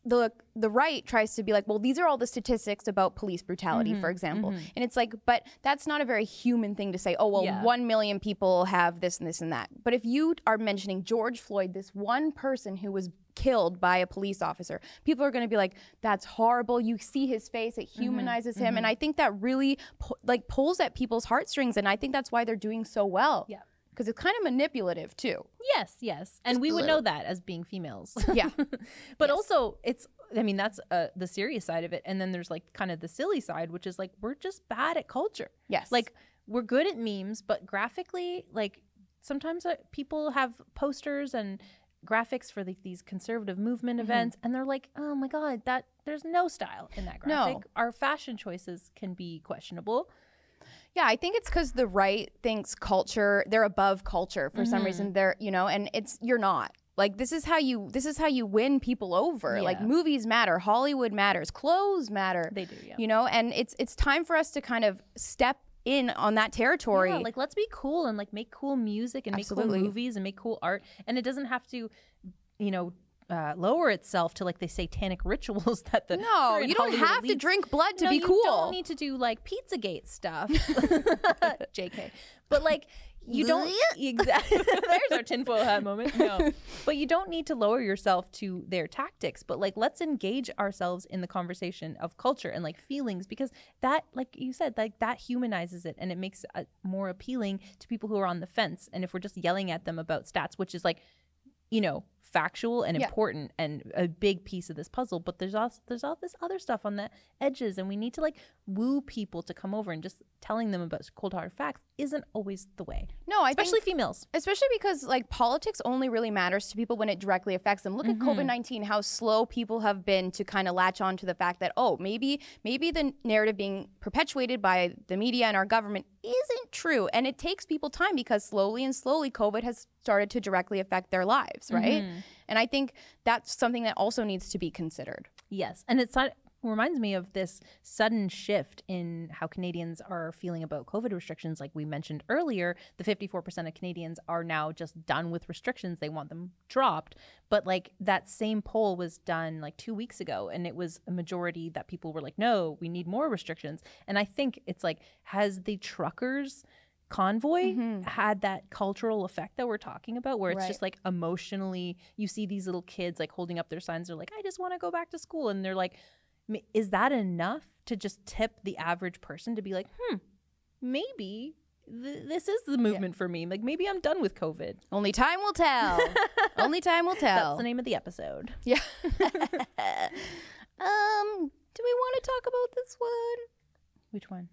Speaker 2: the the right tries to be like, well, these are all the statistics about police brutality, mm-hmm. for example, mm-hmm. and it's like, but that's not a very human thing to say. Oh, well,
Speaker 1: Yeah.
Speaker 2: one million people have this and this and that. But if you are mentioning George Floyd, this one person who was killed by a police officer, people are going to be like, that's horrible. You see his face, it humanizes him, and I think that really pu- like pulls at people's heartstrings, and I think that's why they're doing so well.
Speaker 1: Yeah.
Speaker 2: because it's kind of manipulative too.
Speaker 1: Yes, yes, and we would know that as being females.
Speaker 2: Yeah.
Speaker 1: but also it's i mean that's uh, the serious side of it and then there's like kind of the silly side which is like we're just bad at culture
Speaker 2: Yes.
Speaker 1: like we're good at memes but graphically like sometimes uh, people have posters and graphics for like these conservative movement mm-hmm. events and they're like oh my god that there's no style in that graphic No. our fashion choices can be questionable
Speaker 2: Yeah, I think it's because the right thinks culture, they're above culture for some reason. Mm-hmm. They're, you know, and it's, you're not. Like this is how you this is how you win people over. Like movies matter, Hollywood matters, clothes matter.
Speaker 1: They do, yeah.
Speaker 2: You know, and it's it's time for us to kind of step in on that territory.
Speaker 1: Yeah, like let's be cool and like make cool music and make cool movies and make cool art. And it doesn't have to, you know, uh, lower itself to like the satanic rituals that the
Speaker 2: no, you don't
Speaker 1: Hollywood
Speaker 2: have to drink blood to
Speaker 1: no,
Speaker 2: be cool you
Speaker 1: don't need to do like Pizzagate stuff. JK. But like you don't exactly there's our tinfoil hat moment. No. But you don't need to lower yourself to their tactics. But like let's engage ourselves in the conversation of culture and like feelings because that like you said, like that humanizes it and it makes it more appealing to people who are on the fence. And if we're just yelling at them about stats, which is like you know factual and
Speaker 2: Yeah.
Speaker 1: important and a big piece of this puzzle but there's also there's all this other stuff on the edges and we need to like woo people to come over and just telling them about cold hard facts isn't always the way
Speaker 2: no, I
Speaker 1: especially
Speaker 2: think
Speaker 1: females
Speaker 2: especially because like politics only really matters to people when it directly affects them look
Speaker 1: Mm-hmm.
Speaker 2: at covid-19 how slow people have been to kind of latch on to the fact that oh maybe maybe the narrative being perpetuated by the media and our government isn't true and it takes people time because slowly and slowly covid has started to directly affect their lives right
Speaker 1: Mm-hmm.
Speaker 2: and i think that's something that also needs to be considered
Speaker 1: yes and it's not reminds me of this sudden shift in how Canadians are feeling about COVID restrictions. Like we mentioned earlier, the 54% of Canadians are now just done with restrictions. They want them dropped. But like that same poll was done like two weeks ago, and it was a majority that people were like, no, we need more restrictions. And I think it's like, has the truckers convoy had that cultural effect that we're talking about where it's
Speaker 2: Right.
Speaker 1: just like emotionally you see these little kids like holding up their signs they're like i just want to go back to school and they're like is that enough to just tip the average person to be like hmm maybe th- this is the movement for me like maybe i'm done with covid
Speaker 2: Only time will tell. Only time will tell.
Speaker 1: that's the name of the episode
Speaker 2: Yeah. um, do we want to talk about this one?
Speaker 1: which one?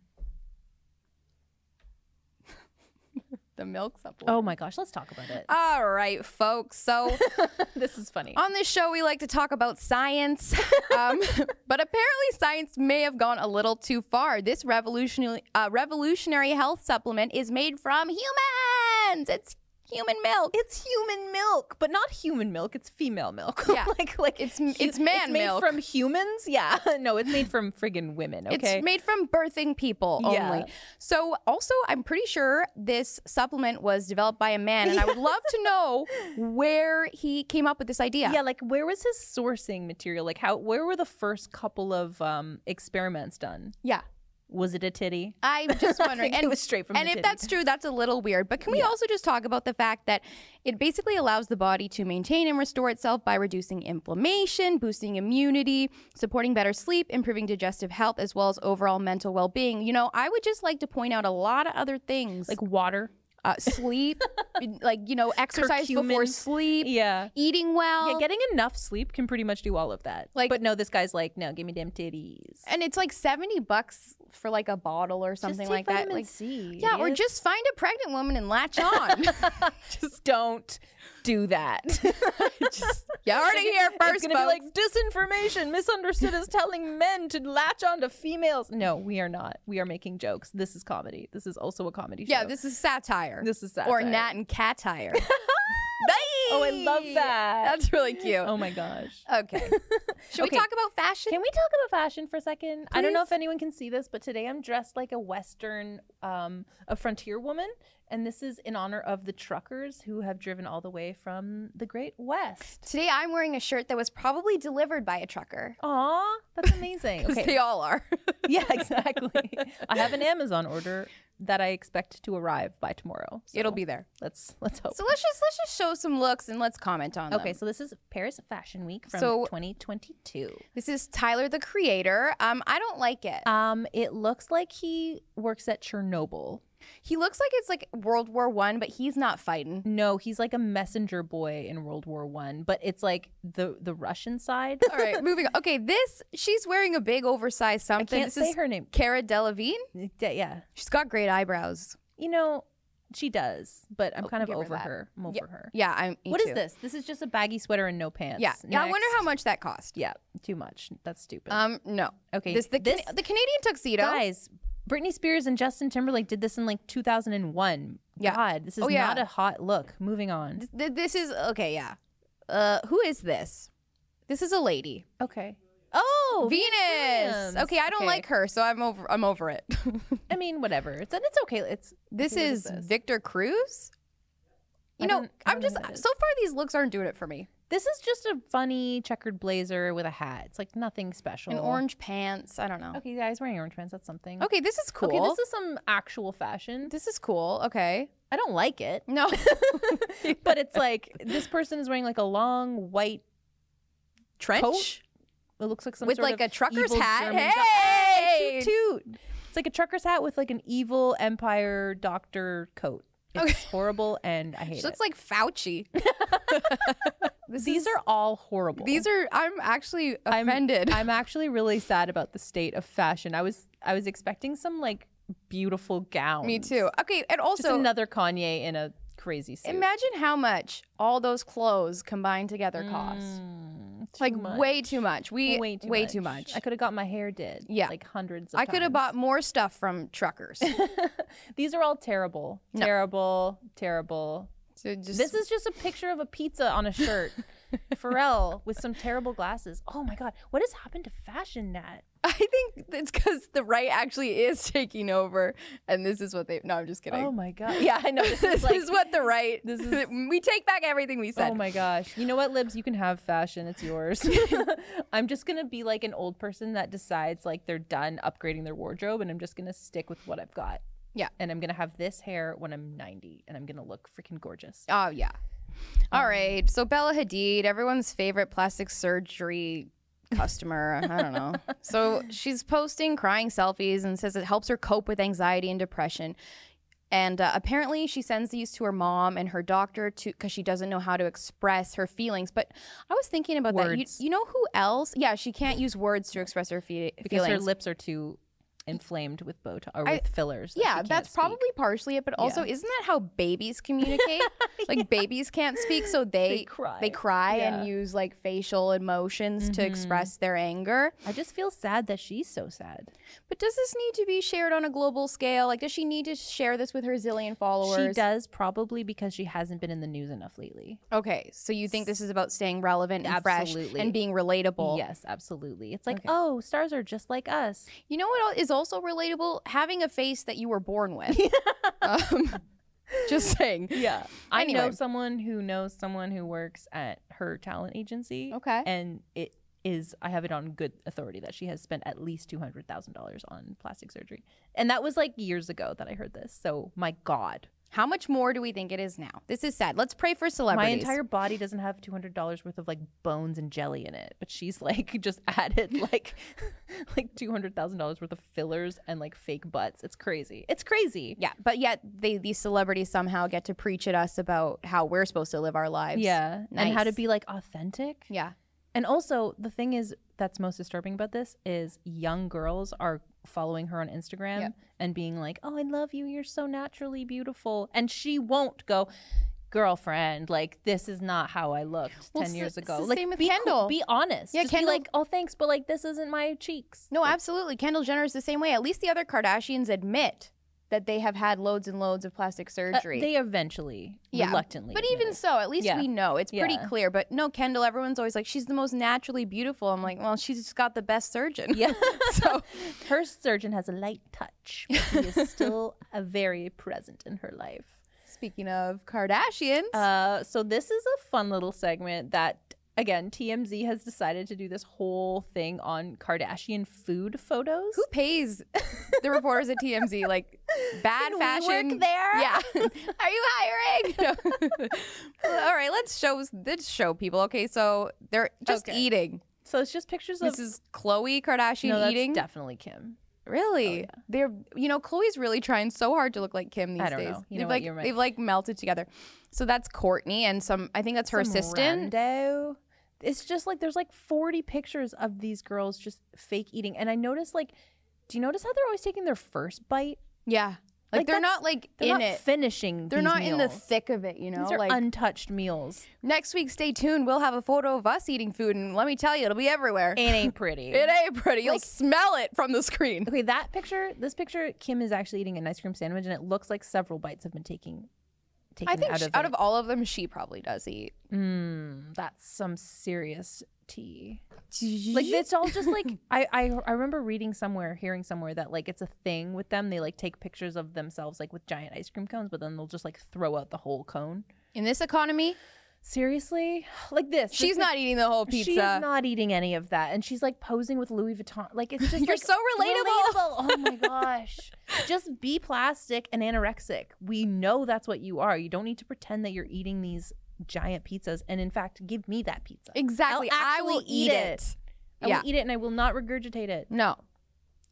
Speaker 2: The milk supplement.
Speaker 1: Oh my gosh let's talk about it
Speaker 2: All right, folks. So
Speaker 1: this is funny
Speaker 2: on this show, we like to talk about science, um, but apparently, science may have gone a little too far. This revolutionary uh, revolutionary health supplement is made from humans. It's human milk.
Speaker 1: it's human milk, but not human milk. It's female milk.
Speaker 2: Yeah.
Speaker 1: like like
Speaker 2: It's- it's man
Speaker 1: made
Speaker 2: milk.
Speaker 1: from humans. Yeah, no, it's made from friggin' women. Okay,
Speaker 2: It's made from birthing people only.
Speaker 1: Yeah.
Speaker 2: only. So, also, I'm pretty sure this supplement was developed by a man, and I would love to know where he came up with this idea.
Speaker 1: yeah. Like, where was his sourcing material? Like, how? Where were the first couple of um experiments done?
Speaker 2: Yeah.
Speaker 1: Was it a titty?
Speaker 2: I'm just wondering.
Speaker 1: think it
Speaker 2: and
Speaker 1: was straight from
Speaker 2: and if
Speaker 1: titty.
Speaker 2: that's true, that's a little weird. But can we also just talk about the fact that it basically allows the body to maintain and restore itself by reducing inflammation, boosting immunity, supporting better sleep, improving digestive health, as well as overall mental well being? You know, I would just like to point out a lot of other things
Speaker 1: Like water?
Speaker 2: uh, sleep, like, you know, exercise before sleep,
Speaker 1: Yeah.
Speaker 2: eating well.
Speaker 1: Yeah, getting enough sleep can pretty much do all of that.
Speaker 2: Like-
Speaker 1: but no, this guy's like, no, give me damn titties.
Speaker 2: and it's like 70 bucks for like a bottle or something
Speaker 1: just
Speaker 2: like that. Like,
Speaker 1: C.
Speaker 2: yeah, or just find a pregnant woman and latch on.
Speaker 1: just don't do that.
Speaker 2: just, you heard it here first,
Speaker 1: it's gonna be like disinformation. Misunderstood as telling men to latch on to females. No, we are not. We are making jokes. This is comedy. This is also a comedy show.
Speaker 2: Yeah, this is satire.
Speaker 1: This is satire. Or.
Speaker 2: Nat and Catire.
Speaker 1: Oh, I love that.
Speaker 2: That's really cute.
Speaker 1: Oh my gosh.
Speaker 2: Okay. Should
Speaker 1: Okay.
Speaker 2: we talk about fashion?
Speaker 1: Can we talk about fashion for a second? I don't know if anyone can see this, but today I'm dressed like a Western, um, a frontier woman. And this is in honor of the truckers who have driven all the way from the Great West.
Speaker 2: Today I'm wearing a shirt that was probably delivered by a trucker.
Speaker 1: Aw, that's amazing.
Speaker 2: 'Cause
Speaker 1: Okay.
Speaker 2: they all are.
Speaker 1: yeah, exactly. I have an Amazon order that I expect to arrive by tomorrow. So
Speaker 2: It'll be there.
Speaker 1: let's let's hope.
Speaker 2: So let's just let's just show some looks and let's comment on them.
Speaker 1: okay, so this is Paris Fashion Week from
Speaker 2: So-
Speaker 1: 2022.
Speaker 2: This is Tyler the creator. Um, I don't like it.
Speaker 1: Um, it looks like he works at Chernobyl.
Speaker 2: He looks like it's like World War One, but he's not fighting.
Speaker 1: No, he's like a messenger boy in World War One, but it's like the the Russian side.
Speaker 2: All right, moving on. Okay, this she's wearing a big oversized something.
Speaker 1: I can't
Speaker 2: this
Speaker 1: say
Speaker 2: is
Speaker 1: her name.
Speaker 2: Cara Delevingne.
Speaker 1: D- Yeah,
Speaker 2: She's got great eyebrows.
Speaker 1: you know she does, but I'm kind of over her. I'm over her.
Speaker 2: Yeah, I'm.
Speaker 1: What is this? This is just a baggy sweater and no pants.
Speaker 2: Yeah, yeah. I wonder how much that cost.
Speaker 1: Yeah, too much. That's stupid.
Speaker 2: Um, no.
Speaker 1: okay,
Speaker 2: This the
Speaker 1: this
Speaker 2: Can- the Canadian tuxedo.
Speaker 1: guys. Britney Spears and Justin Timberlake did this in like 2001.
Speaker 2: Yeah.
Speaker 1: God, this is
Speaker 2: Oh, yeah.
Speaker 1: not a hot look. Moving on.
Speaker 2: Th- th- this is okay. Yeah. Uh, who is this? This is a lady.
Speaker 1: Okay. Oh,
Speaker 2: Venus.
Speaker 1: Williams.
Speaker 2: Okay, I don't
Speaker 1: Okay.
Speaker 2: like her, so I'm over. I'm over it.
Speaker 1: I mean, whatever. It's it's okay. It's
Speaker 2: this is
Speaker 1: is this?
Speaker 2: Victor Cruz. You
Speaker 1: I
Speaker 2: know, I'm just
Speaker 1: who that is.
Speaker 2: so far these looks aren't doing it for me.
Speaker 1: This is just a funny checkered blazer with a hat. It's like nothing special.
Speaker 2: And orange pants. I don't know.
Speaker 1: Okay, guys, wearing orange pants. That's something.
Speaker 2: Okay, this is cool.
Speaker 1: Okay, this is some actual fashion.
Speaker 2: this is cool. Okay.
Speaker 1: I don't like it,
Speaker 2: No.
Speaker 1: but it's like this person is wearing like a long white
Speaker 2: Trench
Speaker 1: coat. It looks like some
Speaker 2: with like a trucker's hat.
Speaker 1: German
Speaker 2: Hey,
Speaker 1: toot, toot. It's like a trucker's hat with like an evil empire doctor coat. It's
Speaker 2: Okay.
Speaker 1: horrible, and I hate
Speaker 2: She
Speaker 1: it.
Speaker 2: looks like Fauci.
Speaker 1: These
Speaker 2: is-
Speaker 1: are all horrible.
Speaker 2: These are. I'm actually
Speaker 1: I'm-
Speaker 2: offended.
Speaker 1: I'm actually really sad about the state of fashion. I was I was expecting some like beautiful gown.
Speaker 2: Me too. Okay, and
Speaker 1: Just
Speaker 2: also
Speaker 1: another Kanye in a crazy suit.
Speaker 2: imagine how much all those clothes combined together cost.
Speaker 1: Mm,
Speaker 2: like
Speaker 1: much.
Speaker 2: way too much. We
Speaker 1: way too
Speaker 2: way
Speaker 1: much.
Speaker 2: too much.
Speaker 1: I could have got my hair did.
Speaker 2: Yeah.
Speaker 1: like hundreds. Of
Speaker 2: I could have bought more stuff from truckers.
Speaker 1: These are all terrible,
Speaker 2: No.
Speaker 1: terrible, terrible.
Speaker 2: So just
Speaker 1: This is just a picture of a pizza on a shirt. Pharrell with some terrible glasses. Oh my god, what has happened to fashion, Nat?
Speaker 2: I think it's because the right actually is taking over, and this is what they. No, I'm just kidding.
Speaker 1: Oh my god. Yeah, I know. This
Speaker 2: this
Speaker 1: is like.
Speaker 2: is what the right.
Speaker 1: this is-
Speaker 2: we take back everything we said.
Speaker 1: Oh my gosh. You know what, Libs? You can have fashion. It's yours. I'm just going to be like an old person that decides like they're done upgrading their wardrobe and I'm just going to stick with what I've got.
Speaker 2: Yeah.
Speaker 1: And I'm gonna have this hair when I'm 90, and I'm gonna look freaking gorgeous.
Speaker 2: Oh yeah. All right. So Bella Hadid, everyone's favorite plastic surgery customer. I don't know. So she's posting crying selfies and says it helps her cope with anxiety and depression. And uh, apparently, she sends these to her mom and her doctor to because she doesn't know how to express her feelings. But I was thinking about that. You, you know who else? Yeah, she can't use words to express her fe-
Speaker 1: Because her lips are too inflamed with Botox or
Speaker 2: I-
Speaker 1: with fillers. that
Speaker 2: Yeah, that's
Speaker 1: speak.
Speaker 2: probably partially it, but also isn't that how babies communicate? Like babies can't speak, so they
Speaker 1: cry.
Speaker 2: they cry
Speaker 1: Yeah.
Speaker 2: and use like facial emotions to mm-hmm. express their anger.
Speaker 1: I just feel sad that she's so sad.
Speaker 2: But does this need to be shared on a global scale? Like, does she need to share this with her zillion followers?
Speaker 1: She does probably because she hasn't been in the news enough lately.
Speaker 2: Okay, so you think this is about staying relevant and fresh and being relatable?
Speaker 1: Yes, absolutely. It's like,
Speaker 2: Okay.
Speaker 1: oh, stars are just like us.
Speaker 2: You know what is also relatable? Having a face that you were born with. um, just saying.
Speaker 1: Yeah. I know someone who knows someone who works at her talent agency.
Speaker 2: Okay.
Speaker 1: And it is, I have it on good authority that she has spent at least $200,000 on plastic surgery. And that was like years ago that I heard this. So, my God.
Speaker 2: How much more do we think it is now? This is sad. Let's pray for celebrities.
Speaker 1: My entire body doesn't have $200 worth of like bones and jelly in it, but she's like just added like like $200,000 worth of fillers and like fake butts. It's crazy. It's crazy.
Speaker 2: Yeah, but yet they these celebrities somehow get to preach at us about how we're supposed to live our lives.
Speaker 1: Yeah. And how to be like authentic.
Speaker 2: Yeah.
Speaker 1: And also, the thing is that's most disturbing about this is young girls are following her on Instagram
Speaker 2: Yep.
Speaker 1: and being like, "Oh, I love you. You're so naturally beautiful." And she won't go, "Girlfriend, like this is not how I looked
Speaker 2: Well,
Speaker 1: 10
Speaker 2: it's
Speaker 1: years ago." like
Speaker 2: same with
Speaker 1: be cool-
Speaker 2: Kendall.
Speaker 1: be honest.
Speaker 2: Yeah,
Speaker 1: Just
Speaker 2: Kendall-
Speaker 1: be like, "Oh, thanks, but like this isn't my cheeks."
Speaker 2: No, absolutely. Kendall Jenner is the same way. At least the other Kardashians admit that they have had loads and loads of plastic
Speaker 1: Uh,
Speaker 2: surgery.
Speaker 1: they eventually
Speaker 2: Yeah,
Speaker 1: reluctantly.
Speaker 2: but even
Speaker 1: it.
Speaker 2: so, at least
Speaker 1: Yeah.
Speaker 2: we know it's pretty clear. But no, Kendall, everyone's always like, she's the most naturally beautiful. I'm like, well, she's just got the best surgeon.
Speaker 1: yeah.
Speaker 2: so
Speaker 1: her surgeon has a light touch, but he is still a very present in her life.
Speaker 2: speaking of Kardashians,
Speaker 1: Uh, so this is a fun little segment that again TMZ has decided to do this whole thing on Kardashian food photos.
Speaker 2: who pays the reporters at TMZ? Like bad
Speaker 1: Can we
Speaker 2: fashion.
Speaker 1: work there?
Speaker 2: Yeah. Are you hiring? No. All right, let's show let's show people. Okay, so they're just
Speaker 1: Okay.
Speaker 2: eating.
Speaker 1: So it's just pictures of
Speaker 2: This is Khloe Kardashian
Speaker 1: no, that's
Speaker 2: eating.
Speaker 1: definitely Kim.
Speaker 2: Really? Oh, they're you know, Khloe's really trying so hard to look like Kim these
Speaker 1: I don't
Speaker 2: days.
Speaker 1: know. You
Speaker 2: they've
Speaker 1: know what?
Speaker 2: like
Speaker 1: You're right.
Speaker 2: they've like melted together. So that's Kourtney and some I think that's her
Speaker 1: Some
Speaker 2: assistant.
Speaker 1: rando. It's just like there's like 40 pictures of these girls just fake eating, and I noticed like, do you notice how they're always taking their first bite?
Speaker 2: Yeah. Like,
Speaker 1: Like,
Speaker 2: they're not like
Speaker 1: They're
Speaker 2: in
Speaker 1: not
Speaker 2: it.
Speaker 1: finishing.
Speaker 2: They're not in the thick of it, you know?
Speaker 1: These are
Speaker 2: like
Speaker 1: untouched meals.
Speaker 2: next week stay tuned. We'll have a photo of us eating food and let me tell you, it'll be everywhere.
Speaker 1: It ain't pretty.
Speaker 2: It ain't pretty. You'll
Speaker 1: Like-
Speaker 2: smell it from the screen.
Speaker 1: Okay, that picture, this picture, Kim is actually eating an ice cream sandwich, and it looks like several bites have been taking, taken
Speaker 2: I think
Speaker 1: out
Speaker 2: sh-
Speaker 1: of
Speaker 2: out of all of them, she probably does eat.
Speaker 1: Mm, that's some serious tea. Like it's all just like I, I I remember reading somewhere, hearing somewhere that like it's a thing with them. They like take pictures of themselves like with giant ice cream cones, but then they'll just like throw out the whole cone.
Speaker 2: in this economy,
Speaker 1: Seriously, like this.
Speaker 2: she's
Speaker 1: this
Speaker 2: not eating the whole pizza.
Speaker 1: She's not eating any of that, and she's like posing with Louis Vuitton. Like it's just
Speaker 2: You're
Speaker 1: like,
Speaker 2: so relatable.
Speaker 1: Oh my gosh! just be plastic and anorexic. We know that's what you are. You don't need to pretend that you're eating these giant pizzas. And in fact, give me that pizza.
Speaker 2: Exactly. I will
Speaker 1: actually
Speaker 2: eat it.
Speaker 1: I
Speaker 2: yeah.
Speaker 1: will eat it, and I will not regurgitate it.
Speaker 2: No.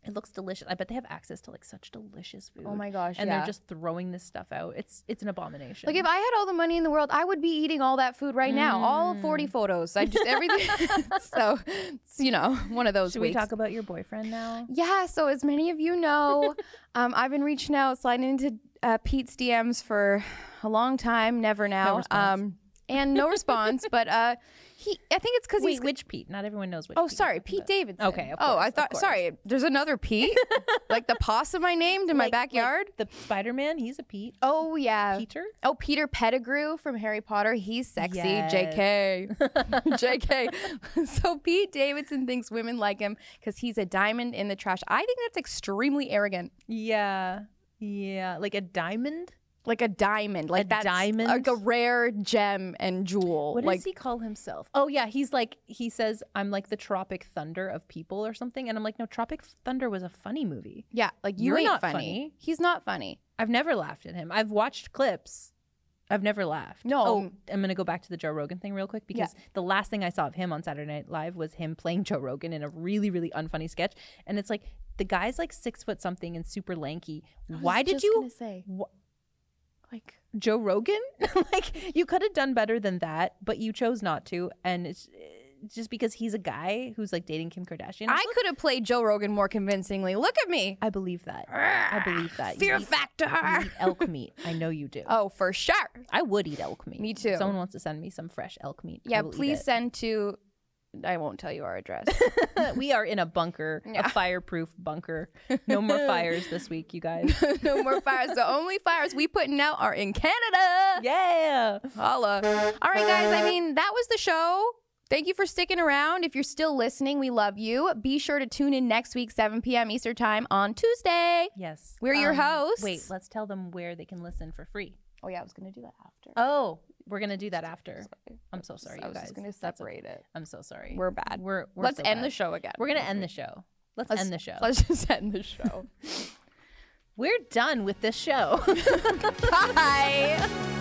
Speaker 1: It looks delicious. I bet they have access to like such delicious food.
Speaker 2: Oh my gosh.
Speaker 1: And
Speaker 2: yeah.
Speaker 1: they're just throwing this stuff out. It's it's an abomination.
Speaker 2: Like if I had all the money in the world, I would be eating all that food right now. All 40
Speaker 1: Mm.
Speaker 2: photos. I just everything. so, it's, you know, one of those
Speaker 1: should we talk about your boyfriend now?
Speaker 2: Yeah, so as many of you know, um, I've been reaching out, sliding into uh, Pete's DMs for a long time, never now.
Speaker 1: response.
Speaker 2: Um, and no response, but uh, he, I think it's because he's.
Speaker 1: which Pete? Not everyone knows which.
Speaker 2: Oh,
Speaker 1: Pete
Speaker 2: sorry, Pete. Davidson.
Speaker 1: Okay, of
Speaker 2: oh, I thought. Sorry, there's another Pete, like the possum I named in my
Speaker 1: Like- like
Speaker 2: backyard.
Speaker 1: the Spider Man, he's a Pete.
Speaker 2: oh yeah.
Speaker 1: Peter.
Speaker 2: Oh, Peter Pettigrew from Harry Potter. He's sexy.
Speaker 1: Yes.
Speaker 2: JK. JK. so Pete Davidson thinks women like him because he's a diamond in the trash. I think that's extremely arrogant.
Speaker 1: Yeah. Yeah. Like a diamond?
Speaker 2: Like a diamond, like
Speaker 1: A
Speaker 2: that's
Speaker 1: diamond?
Speaker 2: like a rare gem and jewel.
Speaker 1: What
Speaker 2: like
Speaker 1: does he call himself? Oh yeah, he's like he says I'm like the Tropic Thunder of people or something, and I'm like, no, Tropic Thunder was a funny movie.
Speaker 2: yeah, like you
Speaker 1: You're not
Speaker 2: funny.
Speaker 1: funny.
Speaker 2: He's not funny.
Speaker 1: I've never laughed at him. I've watched clips. I've never laughed.
Speaker 2: No.
Speaker 1: Oh, I'm gonna go back to the Joe Rogan thing real quick because the last thing I saw of him on Saturday Night Live was him playing Joe Rogan in a really, really unfunny sketch, and it's like the guy's like six foot something and super lanky. Why did you
Speaker 2: say
Speaker 1: wh-
Speaker 2: like?
Speaker 1: Joe Rogan? like you could have done better than that, but you chose not to, and it's just because he's a guy who's like dating Kim Kardashian.
Speaker 2: I could have played Joe Rogan more convincingly. Look at me.
Speaker 1: I believe that. I believe that.
Speaker 2: Fear
Speaker 1: eat-
Speaker 2: factor.
Speaker 1: eat elk meat. I know you do.
Speaker 2: Oh, for sure.
Speaker 1: I would eat elk meat.
Speaker 2: Me too.
Speaker 1: If someone wants to send me some fresh elk meat.
Speaker 2: Yeah, please send to. I won't tell you our address.
Speaker 1: we are in a bunker,
Speaker 2: Yeah.
Speaker 1: a fireproof bunker. No more fires this week, you guys.
Speaker 2: no more fires. The only fires we putting out are in Canada.
Speaker 1: yeah.
Speaker 2: Holla. All right, guys. I mean, that was the show. Thank you for sticking around. If you're still listening, we love you. Be sure to tune in next week, 7 p.m. Eastern Time on Tuesday.
Speaker 1: Yes.
Speaker 2: We're your
Speaker 1: Um,
Speaker 2: hosts.
Speaker 1: Wait, let's tell them where they can listen for free.
Speaker 2: Oh, yeah, I was going to do that after.
Speaker 1: Oh, we're gonna do that after. I'm so sorry,
Speaker 2: I
Speaker 1: you
Speaker 2: was
Speaker 1: guys.
Speaker 2: just
Speaker 1: That's
Speaker 2: separate it.
Speaker 1: I'm so sorry.
Speaker 2: We're bad.
Speaker 1: We're, we're
Speaker 2: Let's
Speaker 1: so
Speaker 2: end
Speaker 1: bad.
Speaker 2: the show again.
Speaker 1: We're gonna end the show. Let's,
Speaker 2: Let's-
Speaker 1: end the show.
Speaker 2: Let's just end the show.
Speaker 1: We're done with this show.
Speaker 2: Bye.